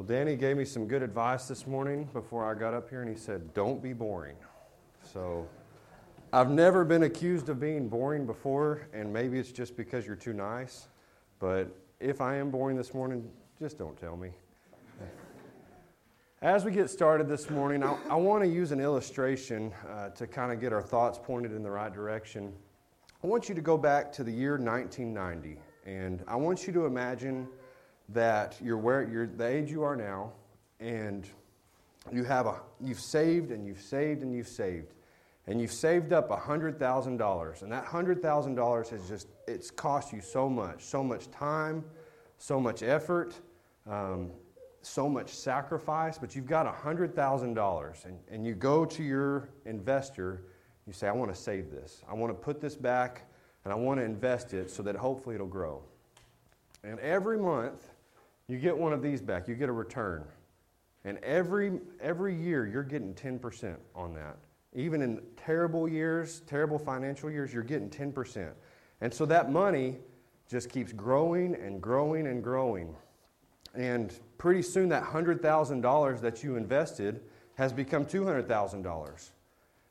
Well, Danny gave me some good advice this morning before I got up here, and he said, Don't be boring. So I've never been accused of being boring before, and maybe it's just because you're too nice. But if I am boring this morning, just don't tell me. As we get started this morning, I, I want to use an illustration uh, to kind of get our thoughts pointed in the right direction. I want you to go back to the year 1990, and I want you to imagine that you're where you're the age you are now, and you have a you've saved and you've saved and you've saved, and you've saved up hundred thousand dollars, and that hundred thousand dollars has just it's cost you so much, so much time, so much effort. Um, so much sacrifice, but you've got $100,000 and, and you go to your investor, you say, I want to save this. I want to put this back and I want to invest it so that hopefully it'll grow. And every month, you get one of these back, you get a return. And every, every year, you're getting 10% on that. Even in terrible years, terrible financial years, you're getting 10%. And so that money just keeps growing and growing and growing. And pretty soon that $100,000 that you invested has become $200,000.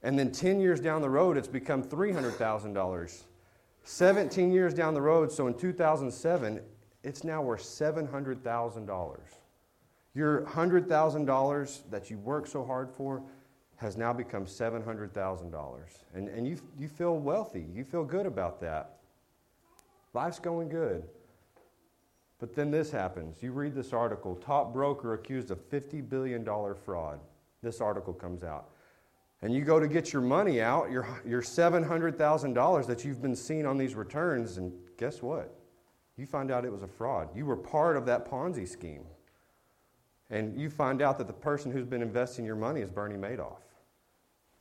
And then 10 years down the road, it's become $300,000. 17 years down the road, so in 2007, it's now worth $700,000. Your $100,000 that you worked so hard for has now become $700,000. And, and you, you feel wealthy. You feel good about that. Life's going good. But then this happens. You read this article top broker accused of $50 billion fraud. This article comes out. And you go to get your money out, your, your $700,000 that you've been seeing on these returns, and guess what? You find out it was a fraud. You were part of that Ponzi scheme. And you find out that the person who's been investing your money is Bernie Madoff.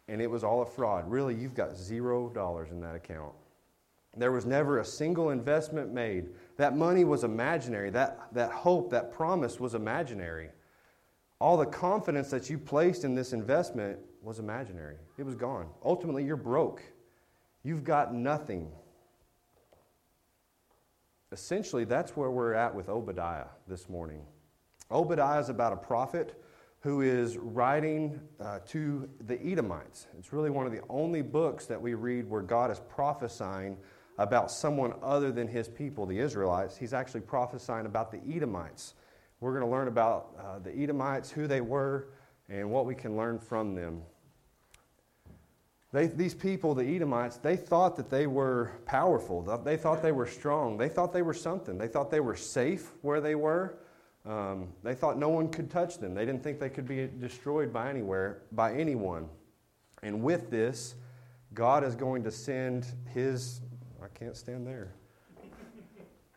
And it was all a fraud. Really, you've got zero dollars in that account. There was never a single investment made. That money was imaginary. That, that hope, that promise was imaginary. All the confidence that you placed in this investment was imaginary. It was gone. Ultimately, you're broke. You've got nothing. Essentially, that's where we're at with Obadiah this morning. Obadiah is about a prophet who is writing uh, to the Edomites. It's really one of the only books that we read where God is prophesying about someone other than his people, the Israelites. He's actually prophesying about the Edomites. We're going to learn about uh, the Edomites, who they were, and what we can learn from them. They, these people, the Edomites, they thought that they were powerful. They thought they were strong. They thought they were something. They thought they were safe where they were. Um, they thought no one could touch them. They didn't think they could be destroyed by anywhere, by anyone. And with this, God is going to send His I can't stand there.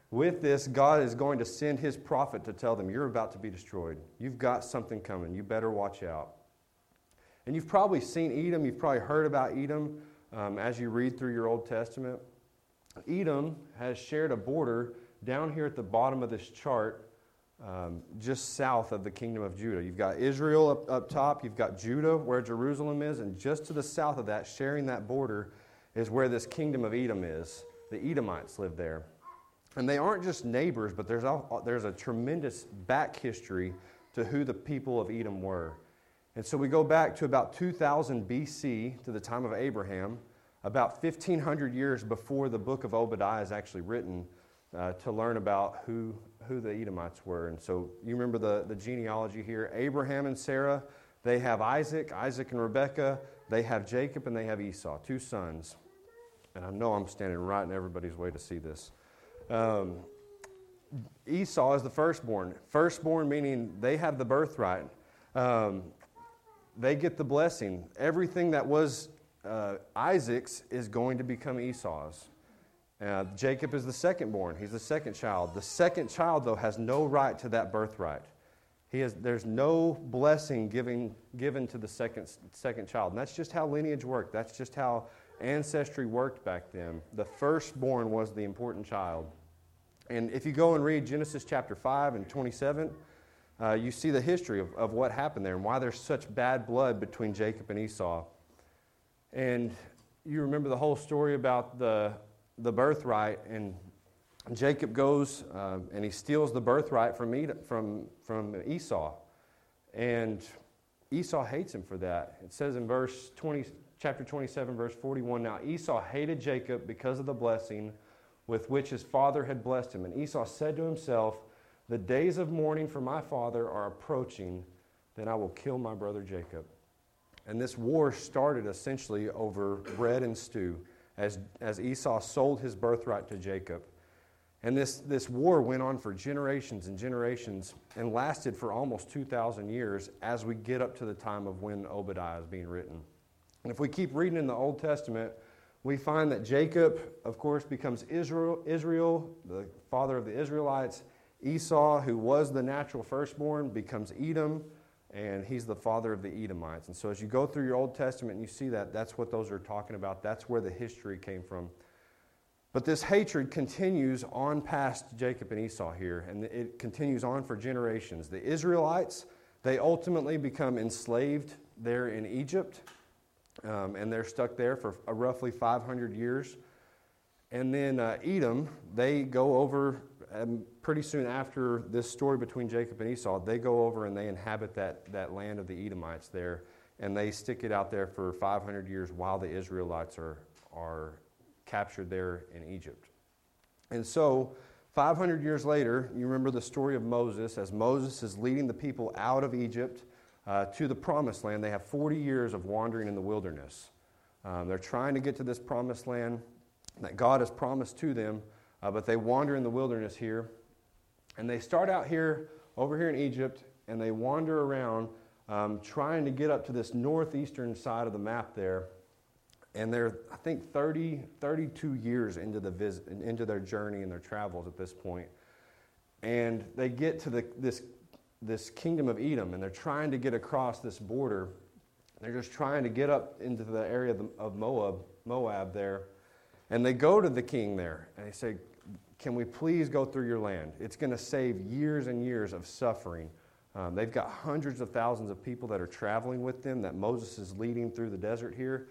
With this, God is going to send his prophet to tell them, You're about to be destroyed. You've got something coming. You better watch out. And you've probably seen Edom. You've probably heard about Edom um, as you read through your Old Testament. Edom has shared a border down here at the bottom of this chart, um, just south of the kingdom of Judah. You've got Israel up, up top, you've got Judah, where Jerusalem is, and just to the south of that, sharing that border, is where this kingdom of Edom is. The Edomites live there. And they aren't just neighbors, but there's a, there's a tremendous back history to who the people of Edom were. And so we go back to about 2000 BC, to the time of Abraham, about 1500 years before the book of Obadiah is actually written, uh, to learn about who, who the Edomites were. And so you remember the, the genealogy here Abraham and Sarah, they have Isaac, Isaac and Rebekah, they have Jacob, and they have Esau, two sons and I know I'm standing right in everybody's way to see this. Um, Esau is the firstborn. Firstborn meaning they have the birthright. Um, they get the blessing. Everything that was uh, Isaac's is going to become Esau's. Uh, Jacob is the second born. He's the second child. The second child, though, has no right to that birthright. He has, there's no blessing giving, given to the second, second child. And that's just how lineage worked. That's just how ancestry worked back then. The firstborn was the important child. And if you go and read Genesis chapter 5 and 27, uh, you see the history of, of what happened there and why there's such bad blood between Jacob and Esau. And you remember the whole story about the, the birthright, and Jacob goes uh, and he steals the birthright from, from, from Esau. And Esau hates him for that. It says in verse 20, chapter 27, verse 41 Now Esau hated Jacob because of the blessing with which his father had blessed him. And Esau said to himself, The days of mourning for my father are approaching, then I will kill my brother Jacob. And this war started essentially over bread and stew as, as Esau sold his birthright to Jacob. And this, this war went on for generations and generations and lasted for almost 2,000 years as we get up to the time of when Obadiah is being written. And if we keep reading in the Old Testament, we find that Jacob, of course, becomes Israel, Israel, the father of the Israelites. Esau, who was the natural firstborn, becomes Edom, and he's the father of the Edomites. And so as you go through your Old Testament and you see that, that's what those are talking about. That's where the history came from. But this hatred continues on past Jacob and Esau here, and it continues on for generations. The Israelites, they ultimately become enslaved there in Egypt, um, and they're stuck there for roughly 500 years. And then uh, Edom, they go over um, pretty soon after this story between Jacob and Esau, they go over and they inhabit that, that land of the Edomites there, and they stick it out there for 500 years while the Israelites are, are captured there in Egypt. And so, 500 years later, you remember the story of Moses as Moses is leading the people out of Egypt uh, to the promised land. They have 40 years of wandering in the wilderness. Um, they're trying to get to this promised land that God has promised to them, uh, but they wander in the wilderness here. And they start out here, over here in Egypt, and they wander around um, trying to get up to this northeastern side of the map there and they're i think 30 32 years into the visit into their journey and their travels at this point. and they get to the, this this kingdom of edom and they're trying to get across this border they're just trying to get up into the area of moab moab there and they go to the king there and they say can we please go through your land it's going to save years and years of suffering um, they've got hundreds of thousands of people that are traveling with them that moses is leading through the desert here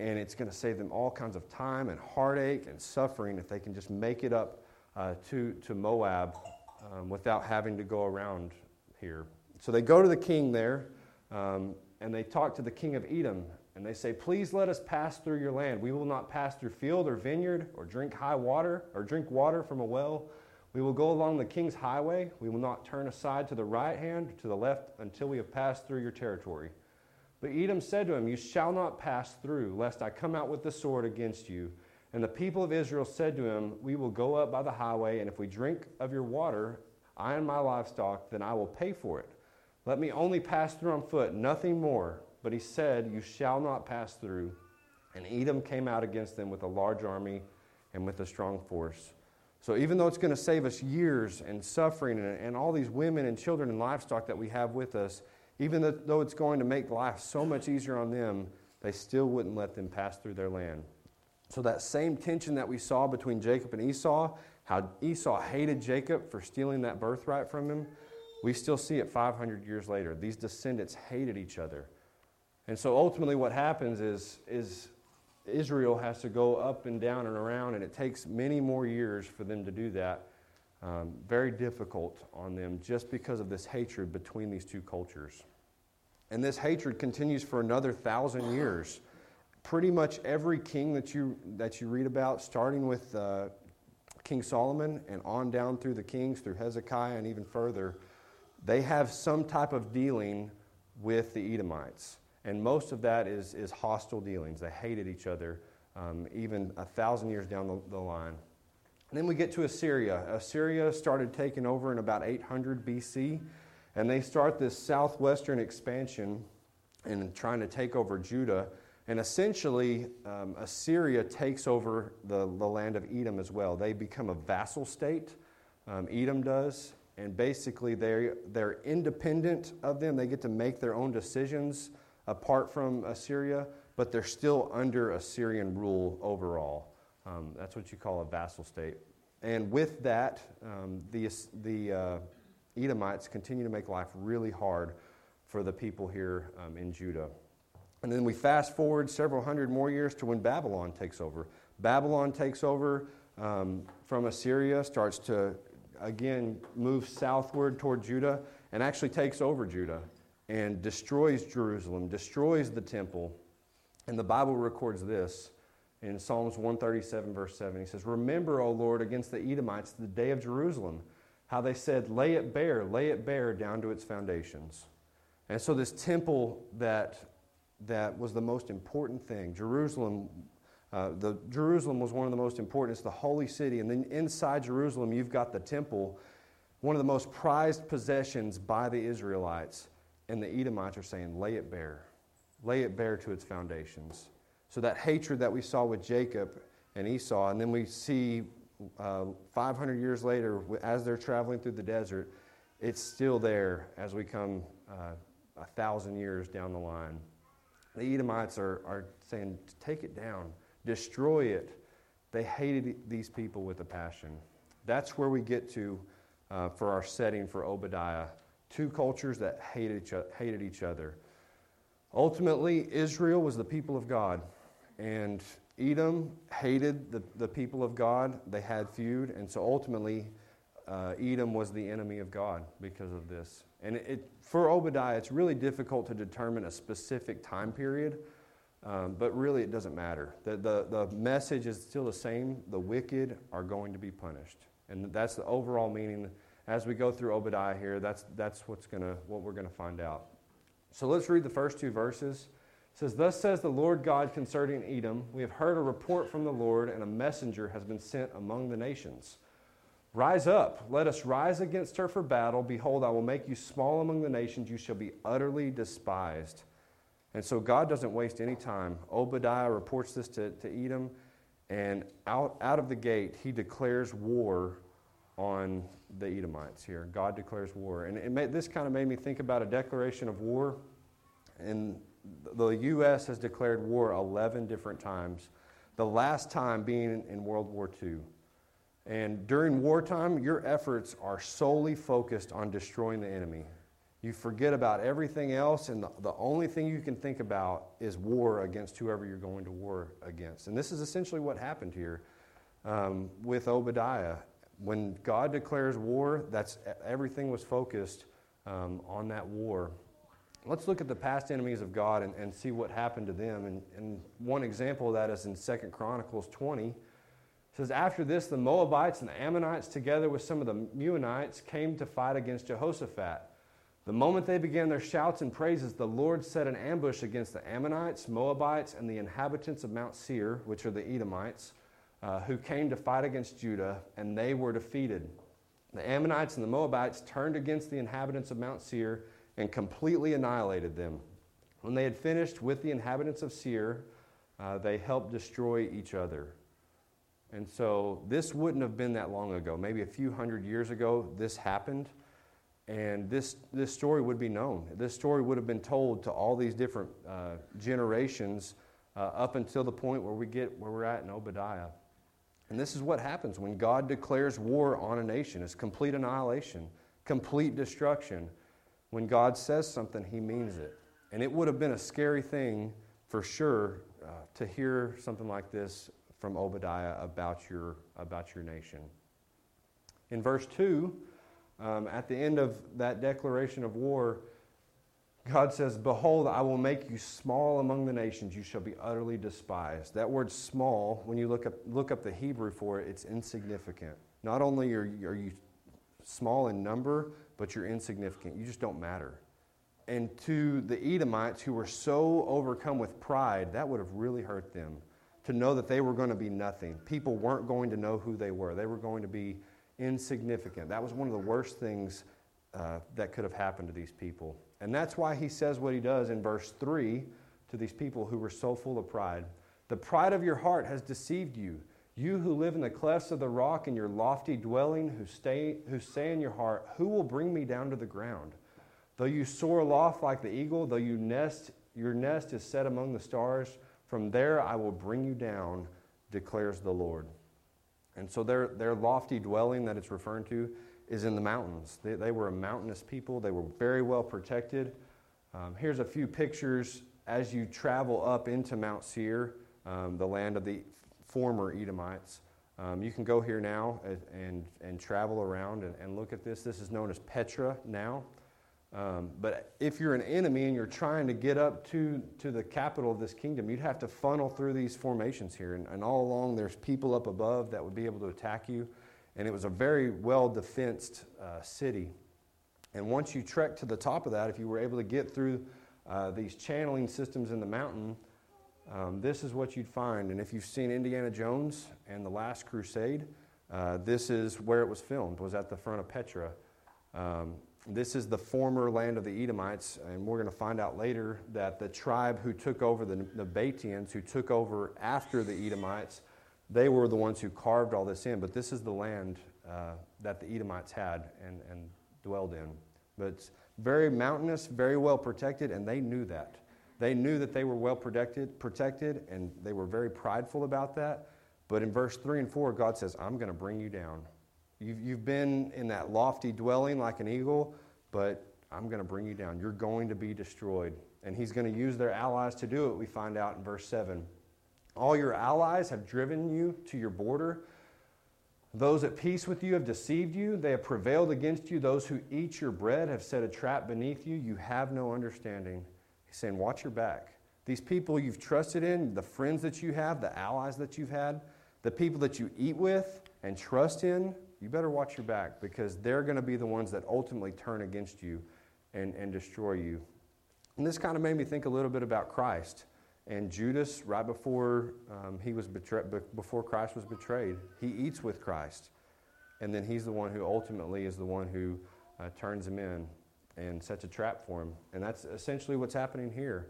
and it's going to save them all kinds of time and heartache and suffering if they can just make it up uh, to, to Moab um, without having to go around here. So they go to the king there um, and they talk to the king of Edom and they say, Please let us pass through your land. We will not pass through field or vineyard or drink high water or drink water from a well. We will go along the king's highway. We will not turn aside to the right hand or to the left until we have passed through your territory. But Edom said to him, You shall not pass through, lest I come out with the sword against you. And the people of Israel said to him, We will go up by the highway, and if we drink of your water, I and my livestock, then I will pay for it. Let me only pass through on foot, nothing more. But he said, You shall not pass through. And Edom came out against them with a large army and with a strong force. So even though it's going to save us years and suffering and, and all these women and children and livestock that we have with us, even though it's going to make life so much easier on them, they still wouldn't let them pass through their land. So, that same tension that we saw between Jacob and Esau, how Esau hated Jacob for stealing that birthright from him, we still see it 500 years later. These descendants hated each other. And so ultimately, what happens is, is Israel has to go up and down and around, and it takes many more years for them to do that. Um, very difficult on them just because of this hatred between these two cultures. And this hatred continues for another thousand years. Pretty much every king that you, that you read about, starting with uh, King Solomon and on down through the kings, through Hezekiah and even further, they have some type of dealing with the Edomites. And most of that is, is hostile dealings. They hated each other, um, even a thousand years down the, the line. And then we get to Assyria. Assyria started taking over in about 800 BC. And they start this southwestern expansion and trying to take over Judah. And essentially, um, Assyria takes over the, the land of Edom as well. They become a vassal state, um, Edom does. And basically, they're, they're independent of them. They get to make their own decisions apart from Assyria, but they're still under Assyrian rule overall. Um, that's what you call a vassal state. And with that, um, the, the uh, Edomites continue to make life really hard for the people here um, in Judah. And then we fast forward several hundred more years to when Babylon takes over. Babylon takes over um, from Assyria starts to again move southward toward Judah and actually takes over Judah and destroys Jerusalem, destroys the temple. And the Bible records this in Psalms 137, verse 7. He says, Remember, O Lord, against the Edomites the day of Jerusalem, how they said, Lay it bare, lay it bare down to its foundations. And so, this temple that, that was the most important thing, Jerusalem, uh, the, Jerusalem was one of the most important. It's the holy city. And then inside Jerusalem, you've got the temple, one of the most prized possessions by the Israelites. And the Edomites are saying, Lay it bare, lay it bare to its foundations. So that hatred that we saw with Jacob and Esau, and then we see uh, 500 years later, as they're traveling through the desert, it's still there as we come uh, a thousand years down the line. The Edomites are, are saying, take it down, destroy it. They hated these people with a passion. That's where we get to uh, for our setting for Obadiah. Two cultures that hated each, hated each other. Ultimately, Israel was the people of God. And Edom hated the, the people of God. They had feud. And so ultimately, uh, Edom was the enemy of God because of this. And it, for Obadiah, it's really difficult to determine a specific time period, um, but really it doesn't matter. The, the, the message is still the same the wicked are going to be punished. And that's the overall meaning. As we go through Obadiah here, that's, that's what's gonna, what we're going to find out. So let's read the first two verses It says, Thus says the Lord God concerning Edom, We have heard a report from the Lord, and a messenger has been sent among the nations. Rise up, let us rise against her for battle. Behold, I will make you small among the nations, you shall be utterly despised. And so God doesn't waste any time. Obadiah reports this to, to Edom, and out, out of the gate, he declares war on the Edomites here. God declares war. And it made, this kind of made me think about a declaration of war. And the U.S. has declared war 11 different times, the last time being in World War II. And during wartime, your efforts are solely focused on destroying the enemy. You forget about everything else, and the, the only thing you can think about is war against whoever you're going to war against. And this is essentially what happened here um, with Obadiah. When God declares war, that's everything was focused um, on that war. Let's look at the past enemies of God and, and see what happened to them. And, and one example of that is in 2 Chronicles 20. It says, After this, the Moabites and the Ammonites, together with some of the Meunites, came to fight against Jehoshaphat. The moment they began their shouts and praises, the Lord set an ambush against the Ammonites, Moabites, and the inhabitants of Mount Seir, which are the Edomites, uh, who came to fight against Judah, and they were defeated. The Ammonites and the Moabites turned against the inhabitants of Mount Seir and completely annihilated them. When they had finished with the inhabitants of Seir, uh, they helped destroy each other. And so this wouldn't have been that long ago. Maybe a few hundred years ago, this happened. And this, this story would be known. This story would have been told to all these different uh, generations uh, up until the point where we get where we're at in Obadiah. And this is what happens when God declares war on a nation it's complete annihilation, complete destruction. When God says something, he means it. And it would have been a scary thing for sure uh, to hear something like this from Obadiah about your, about your nation. In verse 2, um, at the end of that declaration of war, God says, Behold, I will make you small among the nations. You shall be utterly despised. That word small, when you look up, look up the Hebrew for it, it's insignificant. Not only are, are you small in number, but you're insignificant. You just don't matter. And to the Edomites who were so overcome with pride, that would have really hurt them to know that they were going to be nothing. People weren't going to know who they were, they were going to be insignificant. That was one of the worst things uh, that could have happened to these people. And that's why he says what he does in verse 3 to these people who were so full of pride. The pride of your heart has deceived you. You who live in the clefts of the rock in your lofty dwelling, who, stay, who say in your heart, Who will bring me down to the ground? Though you soar aloft like the eagle, though you nest, your nest is set among the stars, from there I will bring you down, declares the Lord. And so their, their lofty dwelling that it's referring to is in the mountains. They, they were a mountainous people, they were very well protected. Um, here's a few pictures as you travel up into Mount Seir, um, the land of the former Edomites. Um, you can go here now and, and, travel around and, and, look at this. This is known as Petra now. Um, but if you're an enemy and you're trying to get up to, to the capital of this kingdom, you'd have to funnel through these formations here. And, and all along, there's people up above that would be able to attack you. And it was a very well defensed uh, city. And once you trekked to the top of that, if you were able to get through uh, these channeling systems in the mountain, um, this is what you'd find. And if you've seen Indiana Jones and The Last Crusade, uh, this is where it was filmed, was at the front of Petra. Um, this is the former land of the Edomites, and we're going to find out later that the tribe who took over, the Nabateans, who took over after the Edomites, they were the ones who carved all this in. But this is the land uh, that the Edomites had and, and dwelled in. But it's very mountainous, very well protected, and they knew that. They knew that they were well protected, protected, and they were very prideful about that. But in verse 3 and 4, God says, I'm going to bring you down. You've, you've been in that lofty dwelling like an eagle, but I'm going to bring you down. You're going to be destroyed. And he's going to use their allies to do it, we find out in verse 7. All your allies have driven you to your border. Those at peace with you have deceived you. They have prevailed against you. Those who eat your bread have set a trap beneath you. You have no understanding. He's saying, Watch your back. These people you've trusted in, the friends that you have, the allies that you've had, the people that you eat with and trust in, you better watch your back because they're going to be the ones that ultimately turn against you and, and destroy you. And this kind of made me think a little bit about Christ and Judas right before um, he was before Christ was betrayed. He eats with Christ, and then he's the one who ultimately is the one who uh, turns him in and sets a trap for him. And that's essentially what's happening here.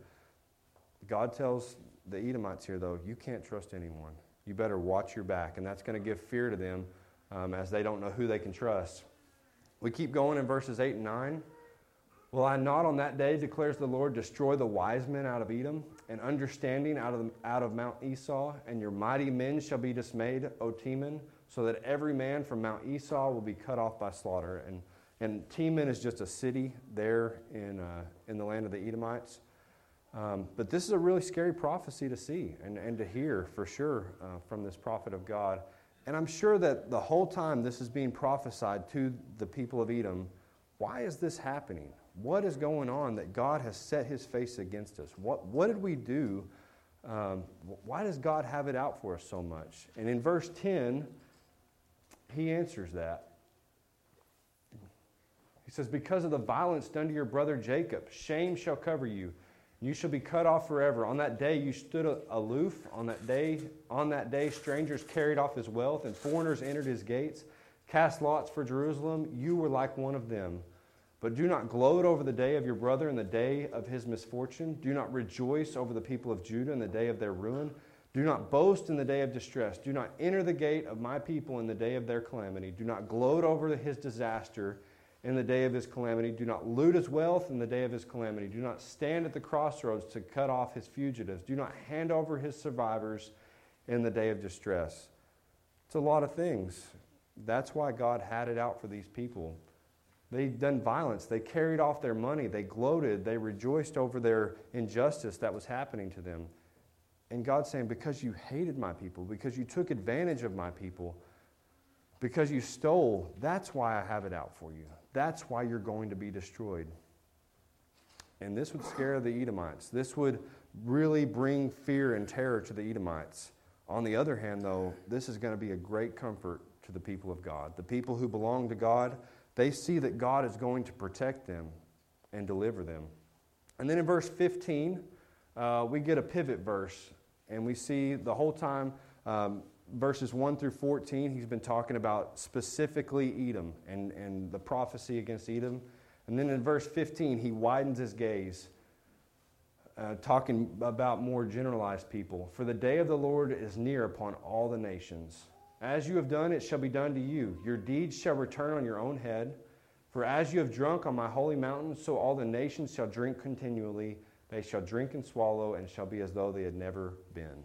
God tells the Edomites here, though, you can't trust anyone. You better watch your back, and that's going to give fear to them um, as they don't know who they can trust. We keep going in verses 8 and 9. Will I not on that day, declares the Lord, destroy the wise men out of Edom, and understanding out of, the, out of Mount Esau, and your mighty men shall be dismayed, O Teman, so that every man from Mount Esau will be cut off by slaughter. And, and Teman is just a city there in, uh, in the land of the Edomites. Um, but this is a really scary prophecy to see and, and to hear for sure uh, from this prophet of God. And I'm sure that the whole time this is being prophesied to the people of Edom, why is this happening? What is going on that God has set his face against us? What, what did we do? Um, why does God have it out for us so much? And in verse 10, he answers that. He says, Because of the violence done to your brother Jacob, shame shall cover you. You shall be cut off forever. On that day you stood aloof. On that day, on that day, strangers carried off his wealth, and foreigners entered his gates. Cast lots for Jerusalem. You were like one of them. But do not gloat over the day of your brother in the day of his misfortune. Do not rejoice over the people of Judah in the day of their ruin. Do not boast in the day of distress. Do not enter the gate of my people in the day of their calamity. Do not gloat over his disaster in the day of his calamity. Do not loot his wealth in the day of his calamity. Do not stand at the crossroads to cut off his fugitives. Do not hand over his survivors in the day of distress. It's a lot of things. That's why God had it out for these people. They'd done violence. They carried off their money. They gloated. They rejoiced over their injustice that was happening to them. And God's saying, Because you hated my people, because you took advantage of my people, because you stole, that's why I have it out for you. That's why you're going to be destroyed. And this would scare the Edomites. This would really bring fear and terror to the Edomites. On the other hand, though, this is going to be a great comfort to the people of God. The people who belong to God, they see that God is going to protect them and deliver them. And then in verse 15, uh, we get a pivot verse, and we see the whole time um, verses 1 through 14, he's been talking about specifically Edom and, and the prophecy against Edom. And then in verse 15, he widens his gaze, uh, talking about more generalized people. For the day of the Lord is near upon all the nations. As you have done, it shall be done to you. Your deeds shall return on your own head. For as you have drunk on my holy mountain, so all the nations shall drink continually. They shall drink and swallow, and shall be as though they had never been.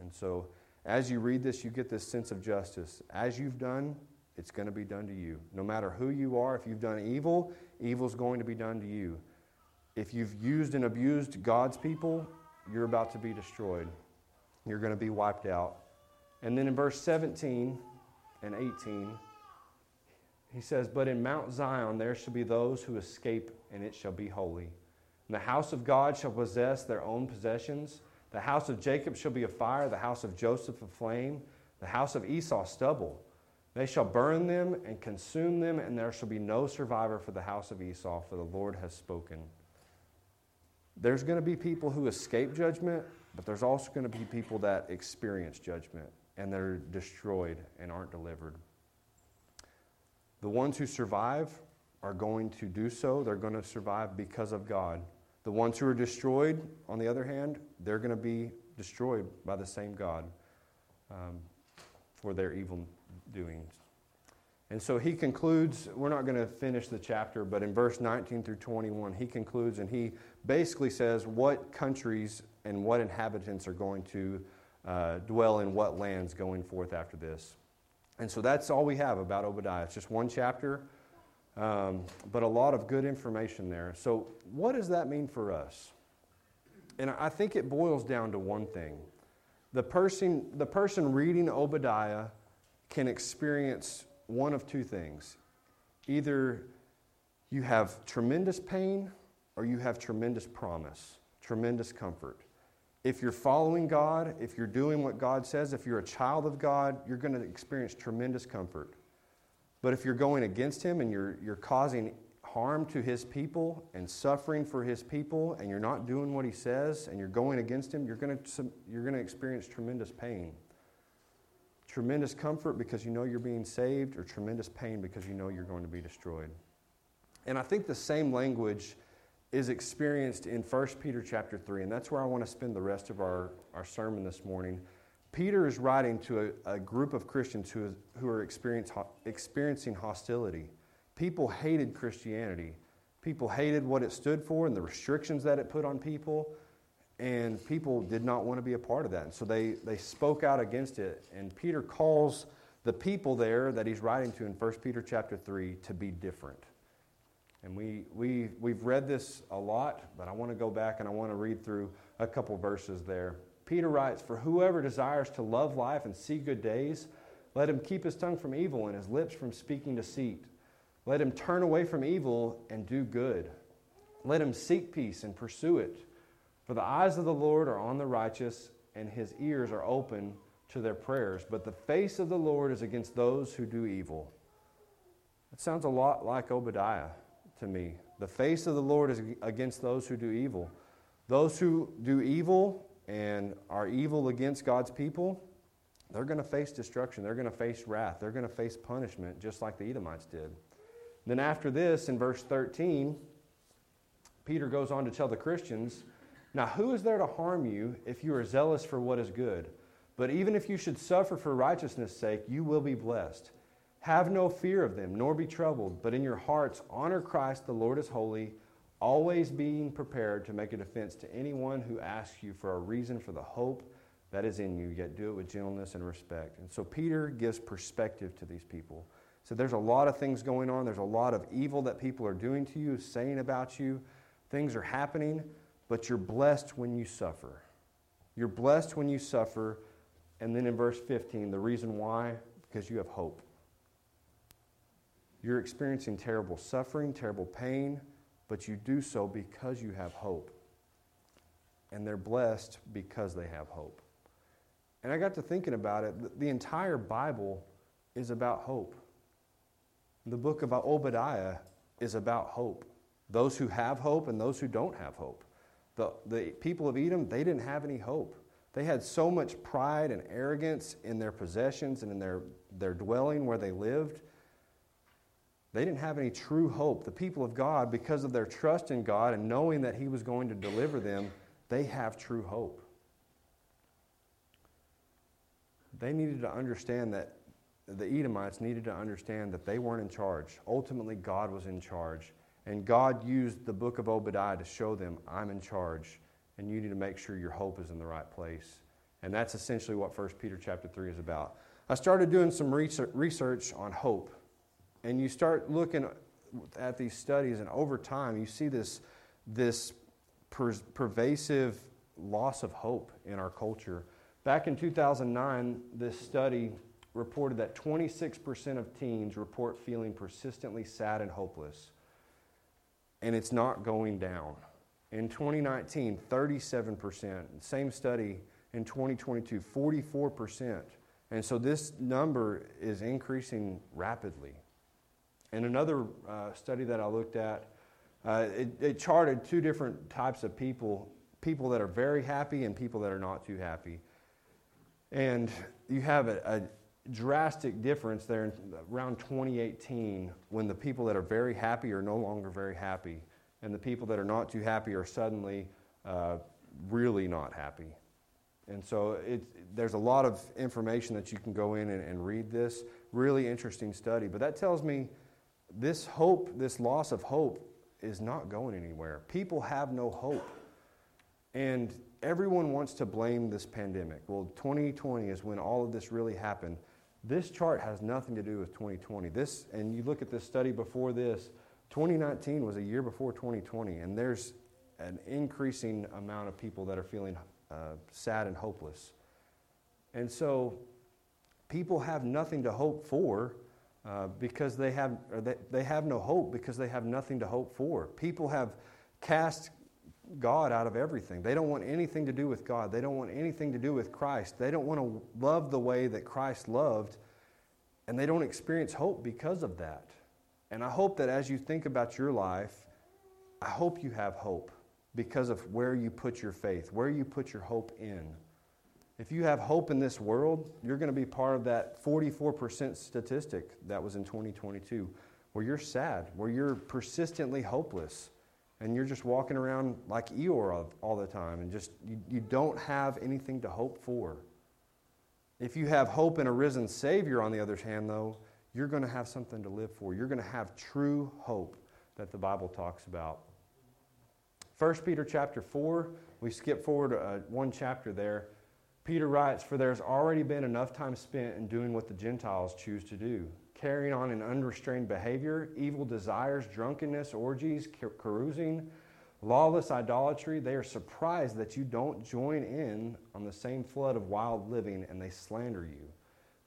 And so, as you read this, you get this sense of justice. As you've done, it's going to be done to you. No matter who you are, if you've done evil, evil's going to be done to you. If you've used and abused God's people, you're about to be destroyed. You're going to be wiped out. And then in verse 17 and 18, he says, But in Mount Zion there shall be those who escape, and it shall be holy. And the house of God shall possess their own possessions. The house of Jacob shall be a fire, the house of Joseph a flame, the house of Esau stubble. They shall burn them and consume them, and there shall be no survivor for the house of Esau, for the Lord has spoken. There's going to be people who escape judgment, but there's also going to be people that experience judgment and they're destroyed and aren't delivered. The ones who survive are going to do so. They're going to survive because of God. The ones who are destroyed, on the other hand, they're going to be destroyed by the same God um, for their evil doings. And so he concludes, we're not going to finish the chapter, but in verse 19 through 21, he concludes and he basically says what countries and what inhabitants are going to uh, dwell in what lands going forth after this. And so that's all we have about Obadiah. It's just one chapter, um, but a lot of good information there. So, what does that mean for us? And I think it boils down to one thing the person, the person reading Obadiah can experience one of two things. Either you have tremendous pain or you have tremendous promise, tremendous comfort. If you're following God, if you're doing what God says, if you're a child of God, you're going to experience tremendous comfort. But if you're going against Him and you're, you're causing harm to His people and suffering for His people, and you're not doing what He says and you're going against Him, you're going to, you're going to experience tremendous pain. Tremendous comfort because you know you're being saved, or tremendous pain because you know you're going to be destroyed. And I think the same language is experienced in 1 Peter chapter 3, and that's where I want to spend the rest of our, our sermon this morning. Peter is writing to a, a group of Christians who, is, who are experiencing hostility. People hated Christianity. People hated what it stood for and the restrictions that it put on people, and people did not want to be a part of that. And so they, they spoke out against it. And Peter calls the people there that he's writing to in 1 Peter chapter 3 to be different. And we, we, we've read this a lot, but I want to go back and I want to read through a couple verses there. Peter writes, For whoever desires to love life and see good days, let him keep his tongue from evil and his lips from speaking deceit. Let him turn away from evil and do good. Let him seek peace and pursue it. For the eyes of the Lord are on the righteous, and his ears are open to their prayers. But the face of the Lord is against those who do evil. It sounds a lot like Obadiah to me. The face of the Lord is against those who do evil. Those who do evil and are evil against God's people, they're going to face destruction. They're going to face wrath. They're going to face punishment, just like the Edomites did. Then, after this, in verse 13, Peter goes on to tell the Christians Now, who is there to harm you if you are zealous for what is good? But even if you should suffer for righteousness' sake, you will be blessed. Have no fear of them, nor be troubled, but in your hearts honor Christ the Lord as holy, always being prepared to make a defense to anyone who asks you for a reason for the hope that is in you, yet do it with gentleness and respect. And so Peter gives perspective to these people. So there's a lot of things going on. There's a lot of evil that people are doing to you, saying about you. Things are happening, but you're blessed when you suffer. You're blessed when you suffer. And then in verse 15, the reason why? Because you have hope. You're experiencing terrible suffering, terrible pain, but you do so because you have hope. And they're blessed because they have hope. And I got to thinking about it. The entire Bible is about hope. The book of Obadiah is about hope. Those who have hope and those who don't have hope. The, the people of Edom, they didn't have any hope. They had so much pride and arrogance in their possessions and in their, their dwelling where they lived they didn't have any true hope. The people of God, because of their trust in God and knowing that He was going to deliver them, they have true hope. They needed to understand that the Edomites needed to understand that they weren't in charge. Ultimately, God was in charge. And God used the book of Obadiah to show them, I'm in charge, and you need to make sure your hope is in the right place. And that's essentially what 1 Peter chapter 3 is about. I started doing some research on hope and you start looking at these studies, and over time, you see this, this per- pervasive loss of hope in our culture. Back in 2009, this study reported that 26% of teens report feeling persistently sad and hopeless. And it's not going down. In 2019, 37%. Same study in 2022, 44%. And so this number is increasing rapidly. And another uh, study that I looked at, uh, it, it charted two different types of people people that are very happy and people that are not too happy. And you have a, a drastic difference there in around 2018 when the people that are very happy are no longer very happy, and the people that are not too happy are suddenly uh, really not happy. And so it, there's a lot of information that you can go in and, and read this. Really interesting study. But that tells me this hope, this loss of hope, is not going anywhere. People have no hope. And everyone wants to blame this pandemic. Well, 2020 is when all of this really happened. This chart has nothing to do with 2020. This, and you look at this study before this, 2019 was a year before 2020, and there's an increasing amount of people that are feeling uh, sad and hopeless. And so people have nothing to hope for uh, because they have, they, they have no hope because they have nothing to hope for. People have cast God out of everything. They don't want anything to do with God. They don't want anything to do with Christ. They don't want to love the way that Christ loved, and they don't experience hope because of that. And I hope that as you think about your life, I hope you have hope because of where you put your faith, where you put your hope in. If you have hope in this world, you're going to be part of that 44% statistic that was in 2022, where you're sad, where you're persistently hopeless and you're just walking around like Eeyore all the time and just you, you don't have anything to hope for. If you have hope in a risen Savior, on the other hand, though, you're going to have something to live for. You're going to have true hope that the Bible talks about. 1 Peter chapter 4, we skip forward uh, one chapter there. Peter writes, For there's already been enough time spent in doing what the Gentiles choose to do carrying on an unrestrained behavior, evil desires, drunkenness, orgies, carousing, lawless idolatry. They are surprised that you don't join in on the same flood of wild living and they slander you.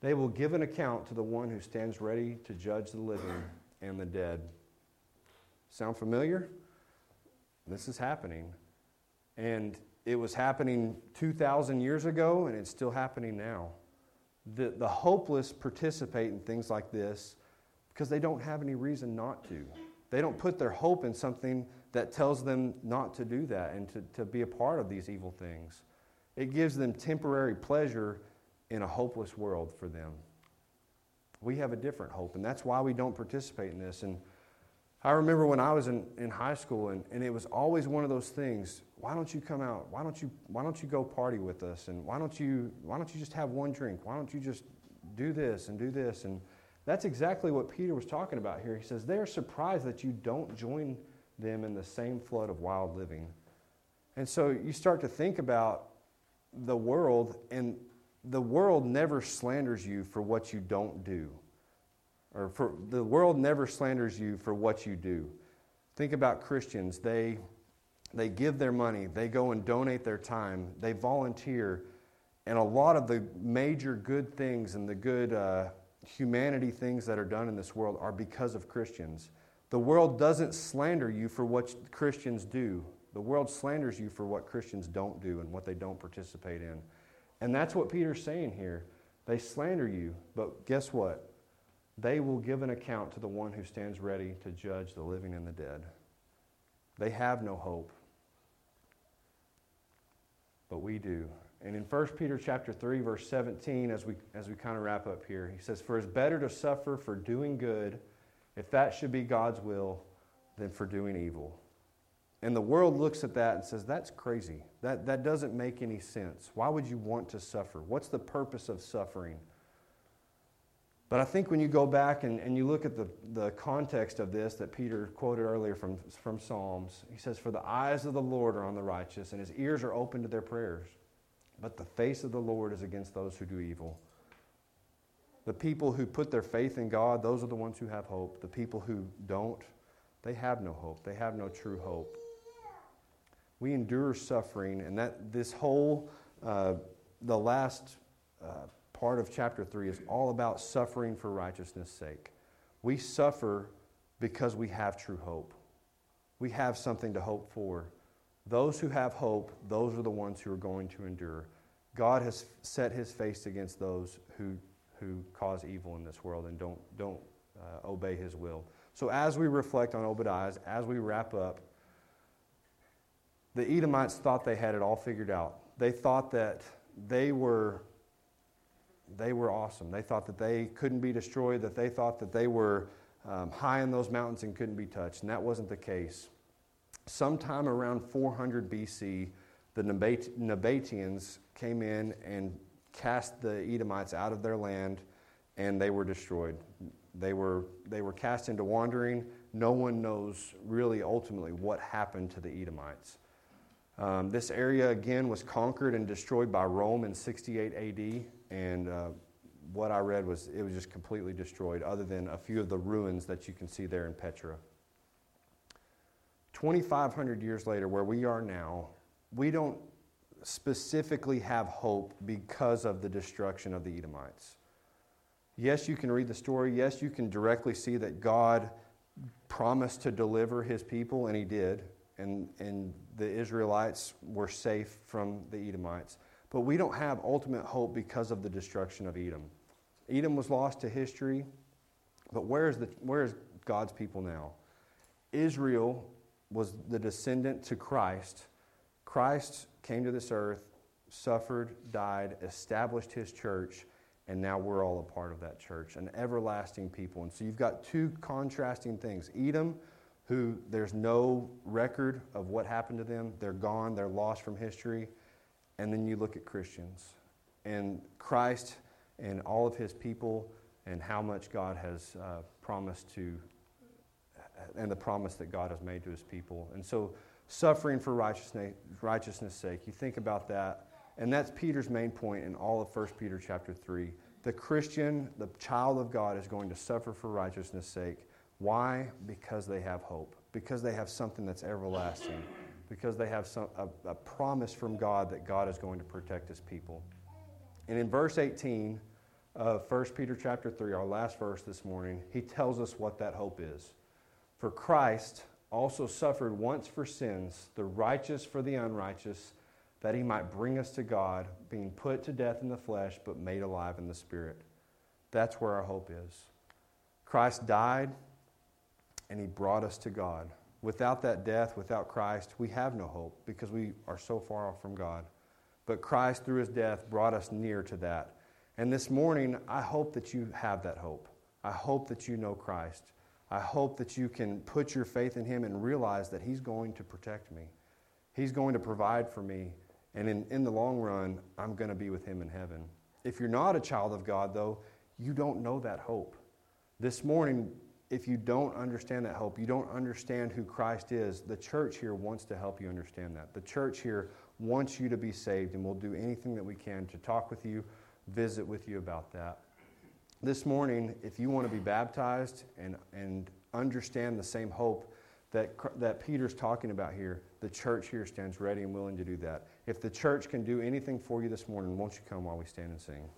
They will give an account to the one who stands ready to judge the living and the dead. Sound familiar? This is happening. And it was happening 2,000 years ago, and it's still happening now the, the hopeless participate in things like this because they don't have any reason not to. They don't put their hope in something that tells them not to do that and to, to be a part of these evil things. It gives them temporary pleasure in a hopeless world for them. We have a different hope, and that's why we don't participate in this. And I remember when I was in, in high school, and, and it was always one of those things why don't you come out? Why don't you, why don't you go party with us? And why don't, you, why don't you just have one drink? Why don't you just do this and do this? And that's exactly what Peter was talking about here. He says, They're surprised that you don't join them in the same flood of wild living. And so you start to think about the world, and the world never slanders you for what you don't do or for the world never slanders you for what you do. Think about Christians. They they give their money, they go and donate their time, they volunteer, and a lot of the major good things and the good uh, humanity things that are done in this world are because of Christians. The world doesn't slander you for what Christians do. The world slanders you for what Christians don't do and what they don't participate in. And that's what Peter's saying here. They slander you, but guess what? They will give an account to the one who stands ready to judge the living and the dead. They have no hope. But we do. And in 1 Peter chapter 3, verse 17, as we, as we kind of wrap up here, he says, For it's better to suffer for doing good, if that should be God's will, than for doing evil. And the world looks at that and says, That's crazy. That, that doesn't make any sense. Why would you want to suffer? What's the purpose of suffering? But I think when you go back and, and you look at the, the context of this that Peter quoted earlier from, from Psalms, he says, For the eyes of the Lord are on the righteous, and his ears are open to their prayers. But the face of the Lord is against those who do evil. The people who put their faith in God, those are the ones who have hope. The people who don't, they have no hope. They have no true hope. We endure suffering, and that this whole uh, the last uh, part of chapter 3 is all about suffering for righteousness' sake. We suffer because we have true hope. We have something to hope for. Those who have hope, those are the ones who are going to endure. God has set his face against those who, who cause evil in this world and don't, don't uh, obey his will. So, as we reflect on Obadiah, as we wrap up, the Edomites thought they had it all figured out. They thought that they were, they were awesome. They thought that they couldn't be destroyed, that they thought that they were um, high in those mountains and couldn't be touched. And that wasn't the case. Sometime around 400 BC, the Nabat- Nabateans came in and cast the Edomites out of their land, and they were destroyed. They were, they were cast into wandering. No one knows really ultimately what happened to the Edomites. Um, this area, again, was conquered and destroyed by Rome in 68 AD, and uh, what I read was it was just completely destroyed, other than a few of the ruins that you can see there in Petra. 2,500 years later, where we are now, we don't specifically have hope because of the destruction of the Edomites. Yes, you can read the story. Yes, you can directly see that God promised to deliver his people, and he did. And, and the Israelites were safe from the Edomites. But we don't have ultimate hope because of the destruction of Edom. Edom was lost to history, but where is, the, where is God's people now? Israel was the descendant to Christ. Christ came to this earth, suffered, died, established his church, and now we're all a part of that church, an everlasting people. And so you've got two contrasting things Edom, who there's no record of what happened to them, they're gone, they're lost from history. And then you look at Christians and Christ and all of his people and how much God has uh, promised to, and the promise that God has made to his people. And so, suffering for righteousness, righteousness' sake, you think about that. And that's Peter's main point in all of 1 Peter chapter 3. The Christian, the child of God, is going to suffer for righteousness' sake. Why? Because they have hope. Because they have something that's everlasting. Because they have some, a, a promise from God that God is going to protect his people. And in verse 18 of 1 Peter chapter 3, our last verse this morning, he tells us what that hope is. For Christ also suffered once for sins, the righteous for the unrighteous, that he might bring us to God, being put to death in the flesh, but made alive in the spirit. That's where our hope is. Christ died, and he brought us to God. Without that death, without Christ, we have no hope because we are so far off from God. But Christ, through his death, brought us near to that. And this morning, I hope that you have that hope. I hope that you know Christ. I hope that you can put your faith in him and realize that he's going to protect me. He's going to provide for me. And in, in the long run, I'm going to be with him in heaven. If you're not a child of God, though, you don't know that hope. This morning, if you don't understand that hope, you don't understand who Christ is, the church here wants to help you understand that. The church here wants you to be saved, and we'll do anything that we can to talk with you, visit with you about that. This morning, if you want to be baptized and, and understand the same hope that, that Peter's talking about here, the church here stands ready and willing to do that. If the church can do anything for you this morning, won't you come while we stand and sing?